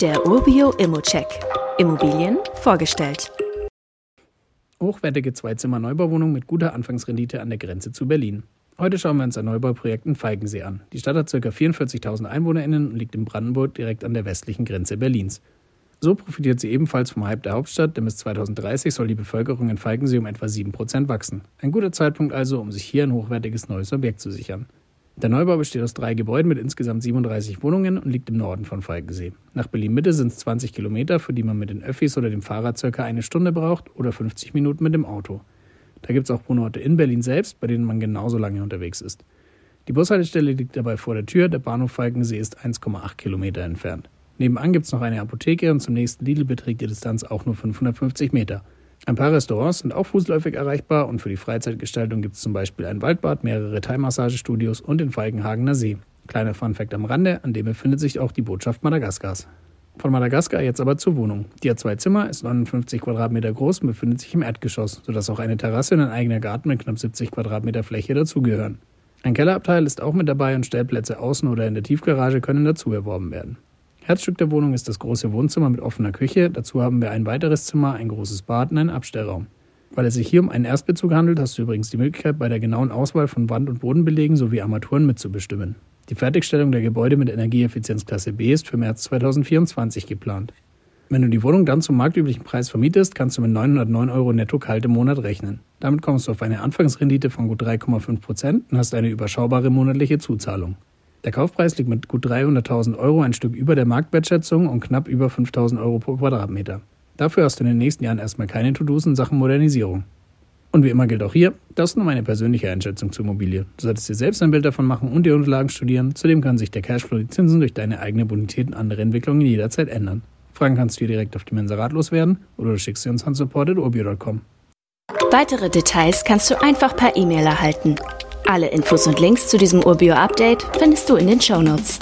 Der Urbio Immocheck. Immobilien vorgestellt. Hochwertige Zweizimmer-Neubauwohnung mit guter Anfangsrendite an der Grenze zu Berlin. Heute schauen wir uns ein Neubauprojekt in Falkensee an. Die Stadt hat ca. 44.000 EinwohnerInnen und liegt in Brandenburg direkt an der westlichen Grenze Berlins. So profitiert sie ebenfalls vom Hype der Hauptstadt, denn bis 2030 soll die Bevölkerung in Falkensee um etwa 7% wachsen. Ein guter Zeitpunkt also, um sich hier ein hochwertiges neues Objekt zu sichern. Der Neubau besteht aus drei Gebäuden mit insgesamt 37 Wohnungen und liegt im Norden von Falkensee. Nach Berlin-Mitte sind es 20 Kilometer, für die man mit den Öffis oder dem Fahrrad circa eine Stunde braucht oder 50 Minuten mit dem Auto. Da gibt es auch Wohnorte in Berlin selbst, bei denen man genauso lange unterwegs ist. Die Bushaltestelle liegt dabei vor der Tür, der Bahnhof Falkensee ist 1,8 Kilometer entfernt. Nebenan gibt es noch eine Apotheke und zum nächsten Lidl beträgt die Distanz auch nur 550 Meter. Ein paar Restaurants sind auch fußläufig erreichbar und für die Freizeitgestaltung gibt es zum Beispiel ein Waldbad, mehrere Thai-Massagestudios und den Feigenhagener See. Kleiner Funfact am Rande, an dem befindet sich auch die Botschaft Madagaskars. Von Madagaskar jetzt aber zur Wohnung. Die hat zwei Zimmer, ist 59 Quadratmeter groß und befindet sich im Erdgeschoss, sodass auch eine Terrasse und ein eigener Garten mit knapp 70 Quadratmeter Fläche dazugehören. Ein Kellerabteil ist auch mit dabei und Stellplätze außen oder in der Tiefgarage können dazu erworben werden. Herzstück der Wohnung ist das große Wohnzimmer mit offener Küche. Dazu haben wir ein weiteres Zimmer, ein großes Bad und einen Abstellraum. Weil es sich hier um einen Erstbezug handelt, hast du übrigens die Möglichkeit, bei der genauen Auswahl von Wand- und Bodenbelegen sowie Armaturen mitzubestimmen. Die Fertigstellung der Gebäude mit Energieeffizienzklasse B ist für März 2024 geplant. Wenn du die Wohnung dann zum marktüblichen Preis vermietest, kannst du mit 909 Euro netto kalt im Monat rechnen. Damit kommst du auf eine Anfangsrendite von gut 3,5 Prozent und hast eine überschaubare monatliche Zuzahlung. Der Kaufpreis liegt mit gut 300.000 Euro ein Stück über der Marktwertschätzung und knapp über 5.000 Euro pro Quadratmeter. Dafür hast du in den nächsten Jahren erstmal keine To-Dos in Sachen Modernisierung. Und wie immer gilt auch hier, das ist nur meine persönliche Einschätzung zur Immobilie. Du solltest dir selbst ein Bild davon machen und die Unterlagen studieren. Zudem kann sich der Cashflow, die Zinsen durch deine eigene Bonität und andere Entwicklungen jederzeit ändern. Fragen kannst du dir direkt auf die Mensa ratlos werden oder du schickst sie uns an support.urbio.com. Weitere Details kannst du einfach per E-Mail erhalten. Alle Infos und Links zu diesem Urbio-Update findest du in den Show Notes.